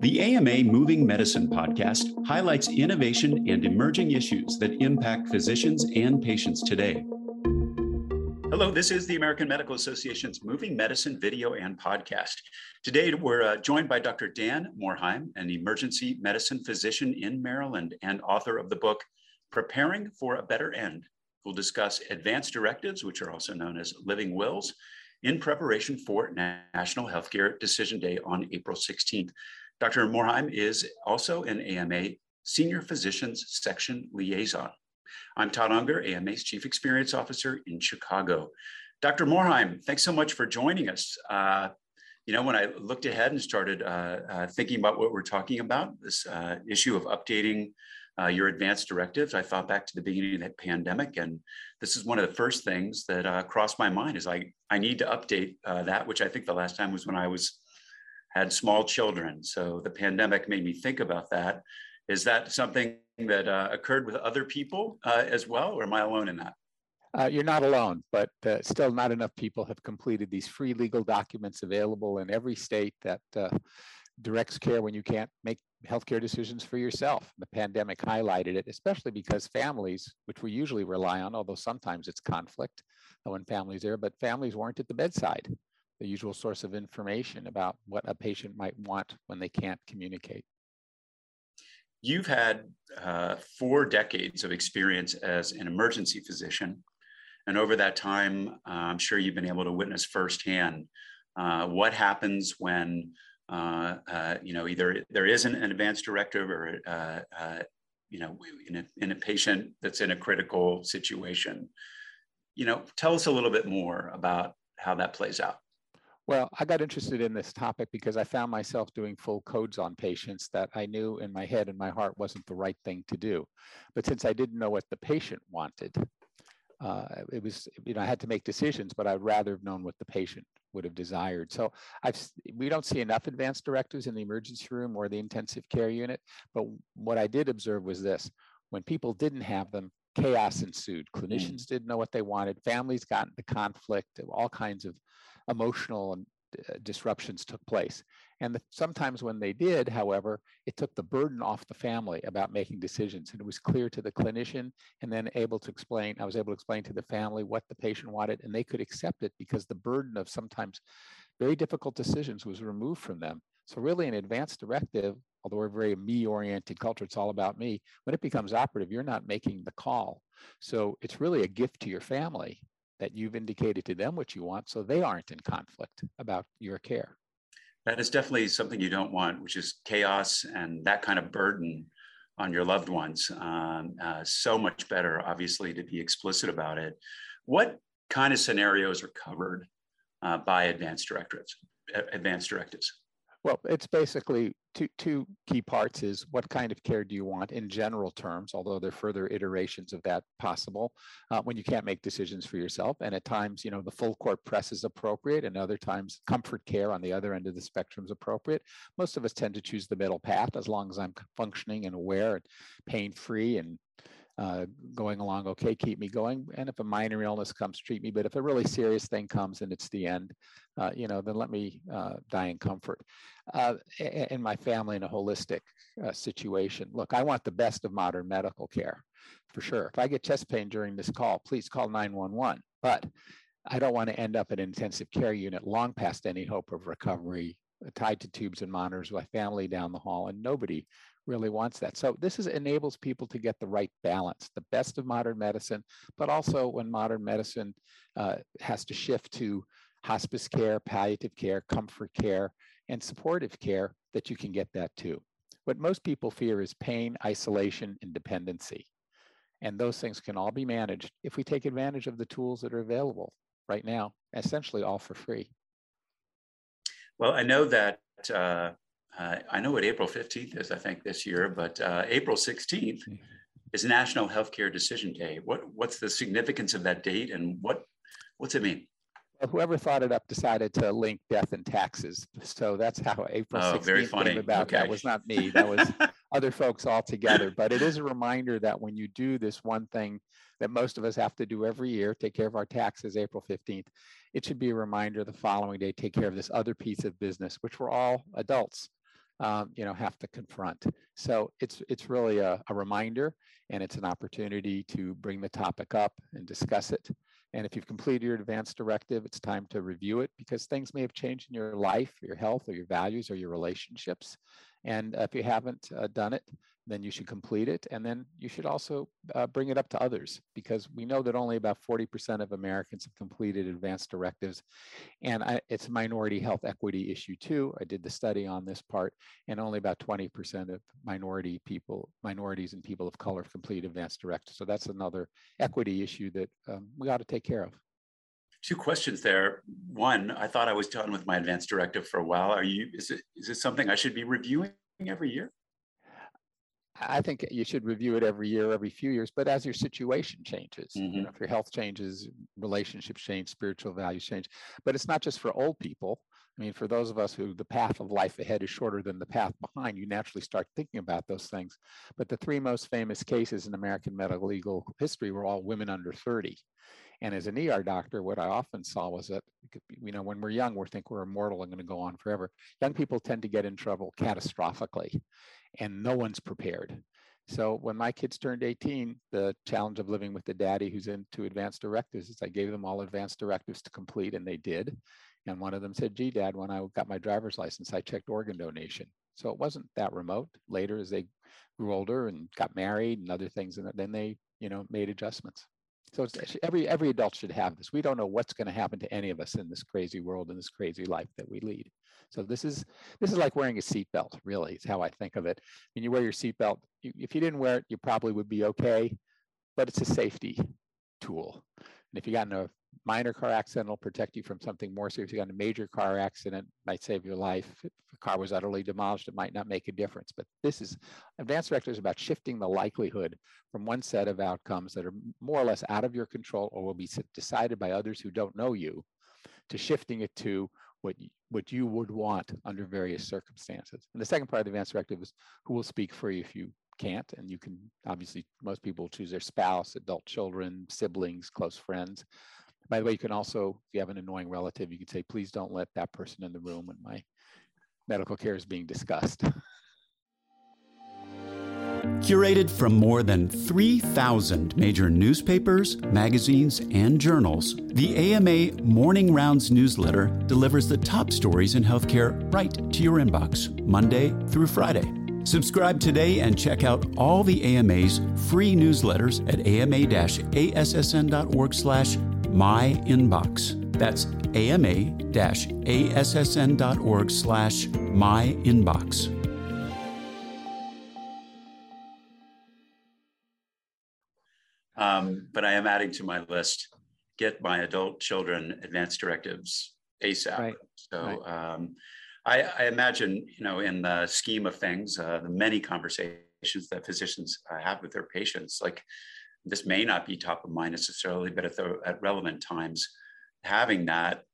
The AMA Moving Medicine podcast highlights innovation and emerging issues that impact physicians and patients today. Hello, this is the American Medical Association's Moving Medicine video and podcast. Today, we're uh, joined by Dr. Dan Morhaim, an emergency medicine physician in Maryland and author of the book Preparing for a Better End. We'll discuss advanced directives, which are also known as living wills, in preparation for National Healthcare Decision Day on April 16th. Dr. Morhaim is also an AMA Senior Physicians Section Liaison. I'm Todd Unger, AMA's Chief Experience Officer in Chicago. Dr. Morhaim, thanks so much for joining us. Uh, you know, when I looked ahead and started uh, uh, thinking about what we're talking about, this uh, issue of updating uh, your advanced directives, I thought back to the beginning of that pandemic, and this is one of the first things that uh, crossed my mind is I, I need to update that, which I think the last time was when I was had small children. So the pandemic made me think about that. Is that something that uh, occurred with other people uh, as well, or am I alone in that? Uh, you're not alone, but uh, still not enough people have completed these free legal documents available in every state that uh, directs care when you can't make healthcare decisions for yourself. The pandemic highlighted it, especially because families, which we usually rely on, although sometimes it's conflict when families are, but families weren't at the bedside the usual source of information about what a patient might want when they can't communicate. You've had uh, four decades of experience as an emergency physician. And over that time, uh, I'm sure you've been able to witness firsthand uh, what happens when, uh, uh, you know, either there isn't an advanced directive or, uh, you know, in a, in a patient that's in a critical situation. You know, tell us a little bit more about how that plays out. Well, I got interested in this topic because I found myself doing full codes on patients that I knew in my head and my heart wasn't the right thing to do. But since I didn't know what the patient wanted, uh, it was, you know, I had to make decisions, but I'd rather have known what the patient would have desired. So I've, we don't see enough advanced directives in the emergency room or the intensive care unit. But what I did observe was this when people didn't have them, chaos ensued. Hmm. Clinicians mm. didn't know what they wanted, families got into conflict, all kinds of emotional and uh, disruptions took place. And the, sometimes when they did, however, it took the burden off the family about making decisions. And it was clear to the clinician and then able to explain, I was able to explain to the family what the patient wanted and they could accept it because the burden of sometimes very difficult decisions was removed from them. So really an advanced directive, although we're a very me-oriented culture, it's all about me. When it becomes operative, you're not making the call. So it's really a gift to your family that you've indicated to them what you want so they aren't in conflict about your care. That is definitely something you don't want, which is chaos and that kind of burden on your loved ones. Um, uh, so much better, obviously, to be explicit about it. What kind of scenarios are covered uh, by advanced directives? Advanced directives. Well, it's basically two, two key parts is what kind of care do you want in general terms, although there are further iterations of that possible uh, when you can't make decisions for yourself. And at times, you know, the full court press is appropriate and other times comfort care on the other end of the spectrum is appropriate. Most of us tend to choose the middle path as long as I'm functioning and aware and pain-free and uh, going along okay, keep me going. And if a minor illness comes, treat me. But if a really serious thing comes and it's the end, uh, you know, then let me uh, die in comfort. Uh, in my family, in a holistic uh, situation, look, I want the best of modern medical care, for sure. If I get chest pain during this call, please call 911. But I don't want to end up in intensive care unit long past any hope of recovery, tied to tubes and monitors, my family down the hall, and nobody really wants that. So this is enables people to get the right balance, the best of modern medicine, but also when modern medicine uh, has to shift to hospice care, palliative care, comfort care, and supportive care, that you can get that too. What most people fear is pain, isolation, and dependency. And those things can all be managed if we take advantage of the tools that are available right now, essentially all for free. Well, I know that uh, uh, I know what April 15th is, I think, this year, but uh, April 16th mm-hmm. is National Healthcare Decision Day. What, what's the significance of that date and what, what's it mean? whoever thought it up decided to link death and taxes. So that's how April oh, 16th came about. Okay. That was not me. That was other folks altogether. But it is a reminder that when you do this one thing that most of us have to do every year, take care of our taxes April 15th, it should be a reminder the following day, take care of this other piece of business, which we're all adults um, you know, have to confront. So it's it's really a, a reminder, and it's an opportunity to bring the topic up and discuss it. And if you've completed your advance directive, it's time to review it because things may have changed in your life, your health, or your values, or your relationships. And if you haven't uh, done it, then you should complete it. And then you should also uh, bring it up to others because we know that only about 40% of Americans have completed advanced directives. And I, it's a minority health equity issue too. I did the study on this part, and only about 20% of minority people, minorities and people of color complete advanced directives. So that's another equity issue that um, we ought to take care of. Two questions there. One, I thought I was done with my advanced directive for a while. Are you, is it, is it something I should be reviewing every year? I think you should review it every year, every few years, but as your situation changes, mm-hmm. you know, if your health changes, relationships change, spiritual values change. But it's not just for old people. I mean, for those of us who the path of life ahead is shorter than the path behind, you naturally start thinking about those things. But the three most famous cases in American medical legal history were all women under 30. And as an ER doctor, what I often saw was that, you know, when we're young, we think we're immortal and going to go on forever. Young people tend to get in trouble catastrophically, and no one's prepared. So when my kids turned 18, the challenge of living with the daddy who's into advanced directives is I gave them all advanced directives to complete, and they did. And one of them said, gee, dad, when I got my driver's license, I checked organ donation. So it wasn't that remote. Later, as they grew older and got married and other things, and then they, you know, made adjustments. So every every adult should have this. We don't know what's going to happen to any of us in this crazy world in this crazy life that we lead. So this is this is like wearing a seatbelt. Really, is how I think of it. When you wear your seatbelt, if you didn't wear it, you probably would be okay, but it's a safety tool. And if you got in a minor car accident will protect you from something more serious. If you got in a major car accident, might save your life. If a car was utterly demolished, it might not make a difference. But this is advanced directive is about shifting the likelihood from one set of outcomes that are more or less out of your control or will be decided by others who don't know you, to shifting it to what you, what you would want under various circumstances. And the second part of the advanced directive is who will speak for you if you can't. And you can obviously most people choose their spouse, adult children, siblings, close friends. By the way, you can also, if you have an annoying relative, you can say, please don't let that person in the room when my medical care is being discussed. Curated from more than 3,000 major newspapers, magazines, and journals, the AMA Morning Rounds newsletter delivers the top stories in healthcare right to your inbox, Monday through Friday. Subscribe today and check out all the AMA's free newsletters at ama-assn.org slash my inbox. That's ama-assn.org slash my inbox. Um, but I am adding to my list, get my adult children advanced directives ASAP. Right. So right. Um, I, I, imagine, you know, in the scheme of things, uh, the many conversations that physicians uh, have with their patients, like this may not be top of mind necessarily, but at the at relevant times, having that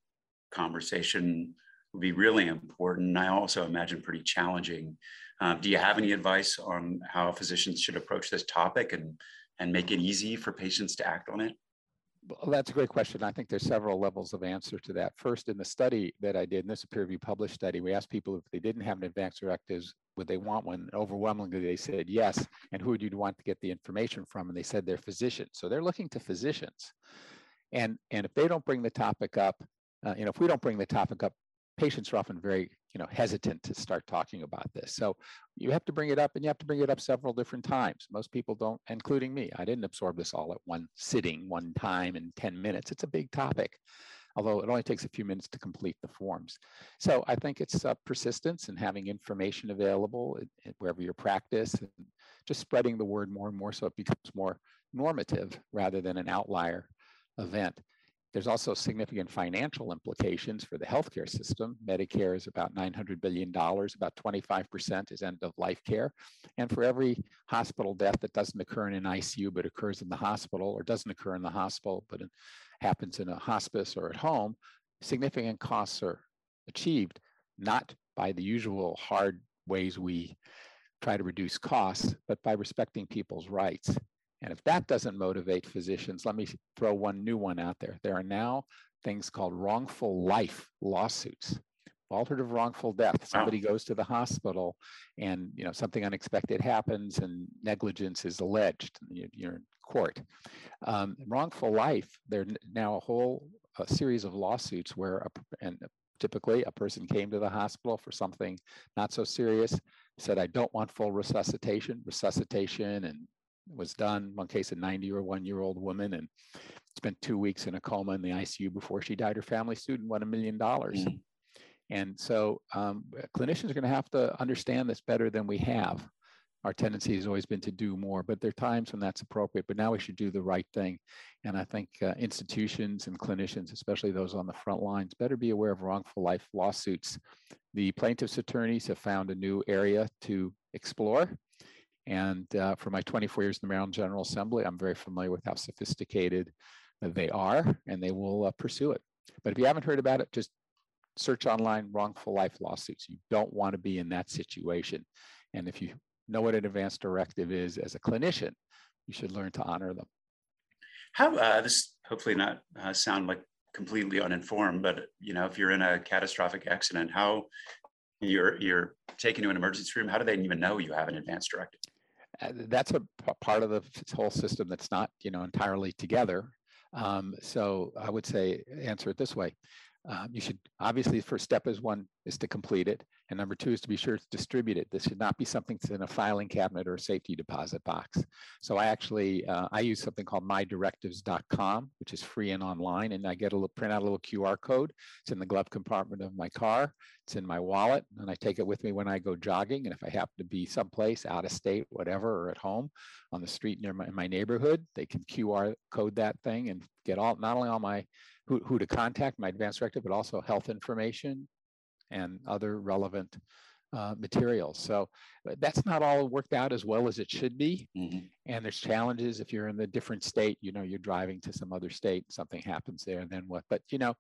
conversation would be really important. I also imagine pretty challenging. Uh, do you have any advice on how physicians should approach this topic and and make it easy for patients to act on it? Well, that's a great question. I think there's several levels of answer to that. First, in the study that I did, and this is a peer review published study, we asked people if they didn't have an advanced directives, would they want one? Overwhelmingly, they said yes. And who would you want to get the information from? And they said they're physicians. So they're looking to physicians. And, and if they don't bring the topic up, uh, you know, if we don't bring the topic up, patients are often very you know hesitant to start talking about this. So you have to bring it up and you have to bring it up several different times. Most people don't including me. I didn't absorb this all at one sitting one time in 10 minutes. It's a big topic although it only takes a few minutes to complete the forms. So i think it's uh, persistence and having information available wherever your practice and just spreading the word more and more so it becomes more normative rather than an outlier event there's also significant financial implications for the healthcare system. Medicare is about $900 billion, about 25% is end of life care. And for every hospital death that doesn't occur in an ICU but occurs in the hospital, or doesn't occur in the hospital but happens in a hospice or at home, significant costs are achieved, not by the usual hard ways we try to reduce costs, but by respecting people's rights. And if that doesn't motivate physicians, let me throw one new one out there. There are now things called wrongful life lawsuits. alternative wrongful death. Somebody wow. goes to the hospital and you know something unexpected happens and negligence is alleged. And you're in court. Um, wrongful life, There are now a whole a series of lawsuits where, a, and typically a person came to the hospital for something not so serious, said, I don't want full resuscitation, resuscitation, and was done. One case, a 90 or one year old woman, and spent two weeks in a coma in the ICU before she died. Her family sued and won a million dollars. Mm. And so um, clinicians are going to have to understand this better than we have our tendency has always been to do more, but there are times when that's appropriate. But now we should do the right thing. And I think uh, institutions and clinicians, especially those on the front lines, better be aware of wrongful life lawsuits. The plaintiffs' attorneys have found a new area to explore. And uh, for my 24 years in the Maryland General Assembly, I'm very familiar with how sophisticated they are, and they will uh, pursue it. But if you haven't heard about it, just search online wrongful life lawsuits. You don't want to be in that situation. And if you know what an advance directive is as a clinician, you should learn to honor them. How uh, this hopefully not uh, sound like completely uninformed, but you know, if you're in a catastrophic accident, how you're you're taken to an emergency room, how do they even know you have an advance directive? Uh, that's a p- part of the whole system that's not you know entirely together. Um, so I would say answer it this way: um, you should obviously the first step is one is to complete it and number two is to be sure it's distributed. this should not be something that's in a filing cabinet or a safety deposit box. So i actually uh, i use something called mydirectives.com which is free and online and i get a little print out a little qr code. It's in the glove compartment of my car. It's in my wallet and i take it with me when i go jogging and if i happen to be someplace out of state whatever or at home on the street near my, my neighborhood they can qr code that thing and get all not only all my who, who to contact, my advance directive, but also health information and other relevant uh, materials. So that's not all worked out as well as it should be. Mm-hmm. And there's challenges if you're in the different state, you know, you're driving to some other state, something happens there, and then what? But, you know,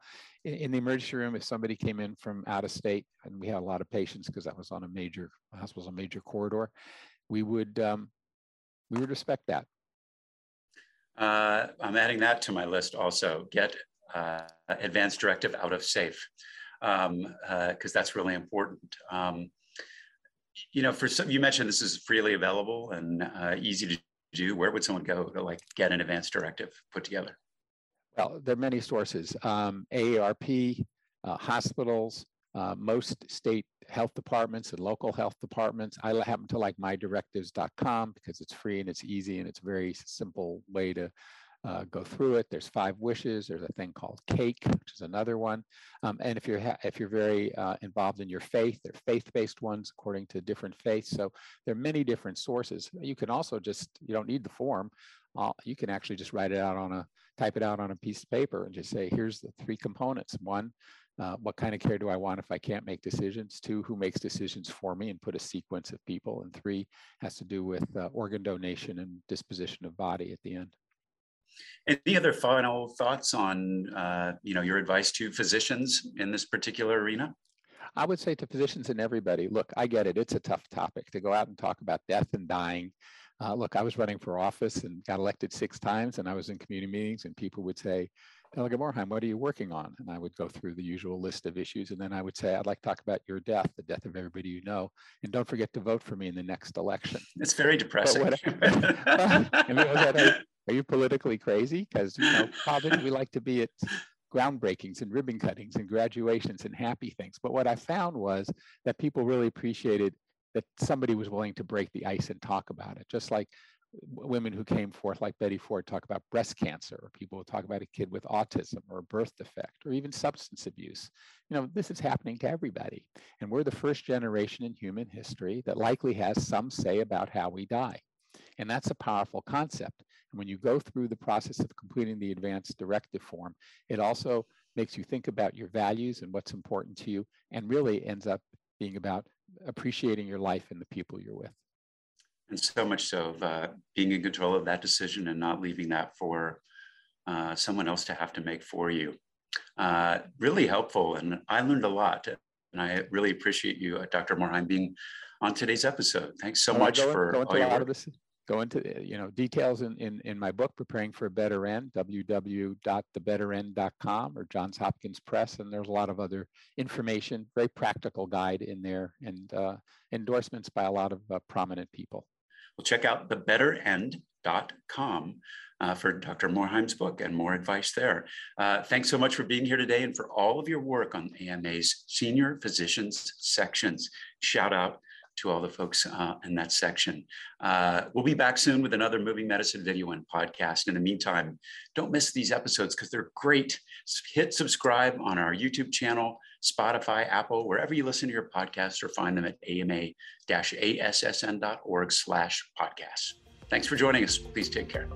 in, in, the emergency room, if somebody came in from out of state, and we had a lot of patients because that was on a major, hospital's a major corridor, we would, um, we would respect that. Uh, I'm adding that to my list also. Get uh, advanced directive out of safe because um, uh, that's really important. Um, you know, for some, you mentioned this is freely available and uh, easy to do. Where would someone go to like get an advanced directive put together? Well, there are many sources. Um, AARP, uh, hospitals, uh, most state health departments and local health departments. I happen to like mydirectives.com because it's free and it's easy and it's a very simple way to uh, go through it. There's five wishes. There's a thing called cake, which is another one. Um, and if you're if you're very uh, involved in your faith, they're faith-based ones according to different faiths. So there are many different sources. You can also just you don't need the form. Uh, you can actually just write it out on a type it out on a piece of paper and just say, here's the three components. One, uh, what kind of care do I want if I can't make decisions? Two, who makes decisions for me and put a sequence of people? And three has to do with uh, organ donation and disposition of body at the end. Any other final thoughts on, uh, you know, your advice to physicians in this particular arena? I would say to physicians and everybody, look, I get it. It's a tough topic to go out and talk about death and dying. Uh, look, I was running for office and got elected six times, and I was in community meetings, and people would say, Delegate Morhaim, what are you working on? And I would go through the usual list of issues, and then I would say, I'd like to talk about your death, the death of everybody you know, and don't forget to vote for me in the next election. It's very depressing. What, are you politically crazy? Because you know, politics we like to be at groundbreakings and ribbon cuttings and graduations and happy things. But what I found was that people really appreciated that somebody was willing to break the ice and talk about it. Just like women who came forth, like Betty Ford, talk about breast cancer, or people will talk about a kid with autism or a birth defect, or even substance abuse. You know, this is happening to everybody. And we're the first generation in human history that likely has some say about how we die. And that's a powerful concept. And when you go through the process of completing the advanced directive form, it also makes you think about your values and what's important to you, and really ends up being about appreciating your life and the people you're with. And so much so of uh, being in control of that decision and not leaving that for uh, someone else to have to make for you. Uh, really helpful. And I learned a lot. And I really appreciate you, uh, Dr. Morhaim, being on today's episode. Thanks so much for going all your work. This, go into you know details in, in, in my book preparing for a better end www.thebetterend.com or johns hopkins press and there's a lot of other information very practical guide in there and uh, endorsements by a lot of uh, prominent people well check out thebetterend.com uh, for Dr. Morhaim's book and more advice there. Uh, thanks so much for being here today and for all of your work on AMA's senior physicians sections. Shout out to all the folks uh, in that section. Uh, we'll be back soon with another moving medicine video and podcast. In the meantime, don't miss these episodes because they're great. Hit subscribe on our YouTube channel, Spotify, Apple, wherever you listen to your podcasts or find them at ama-assn.org slash podcasts. Thanks for joining us. Please take care.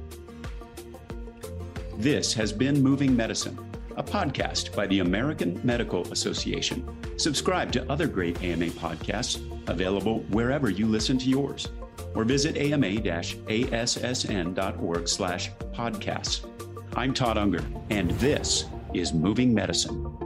This has been Moving Medicine, a podcast by the American Medical Association. Subscribe to other great AMA podcasts available wherever you listen to yours, or visit ama-assn.org slash podcasts. I'm Todd Unger, and this is Moving Medicine.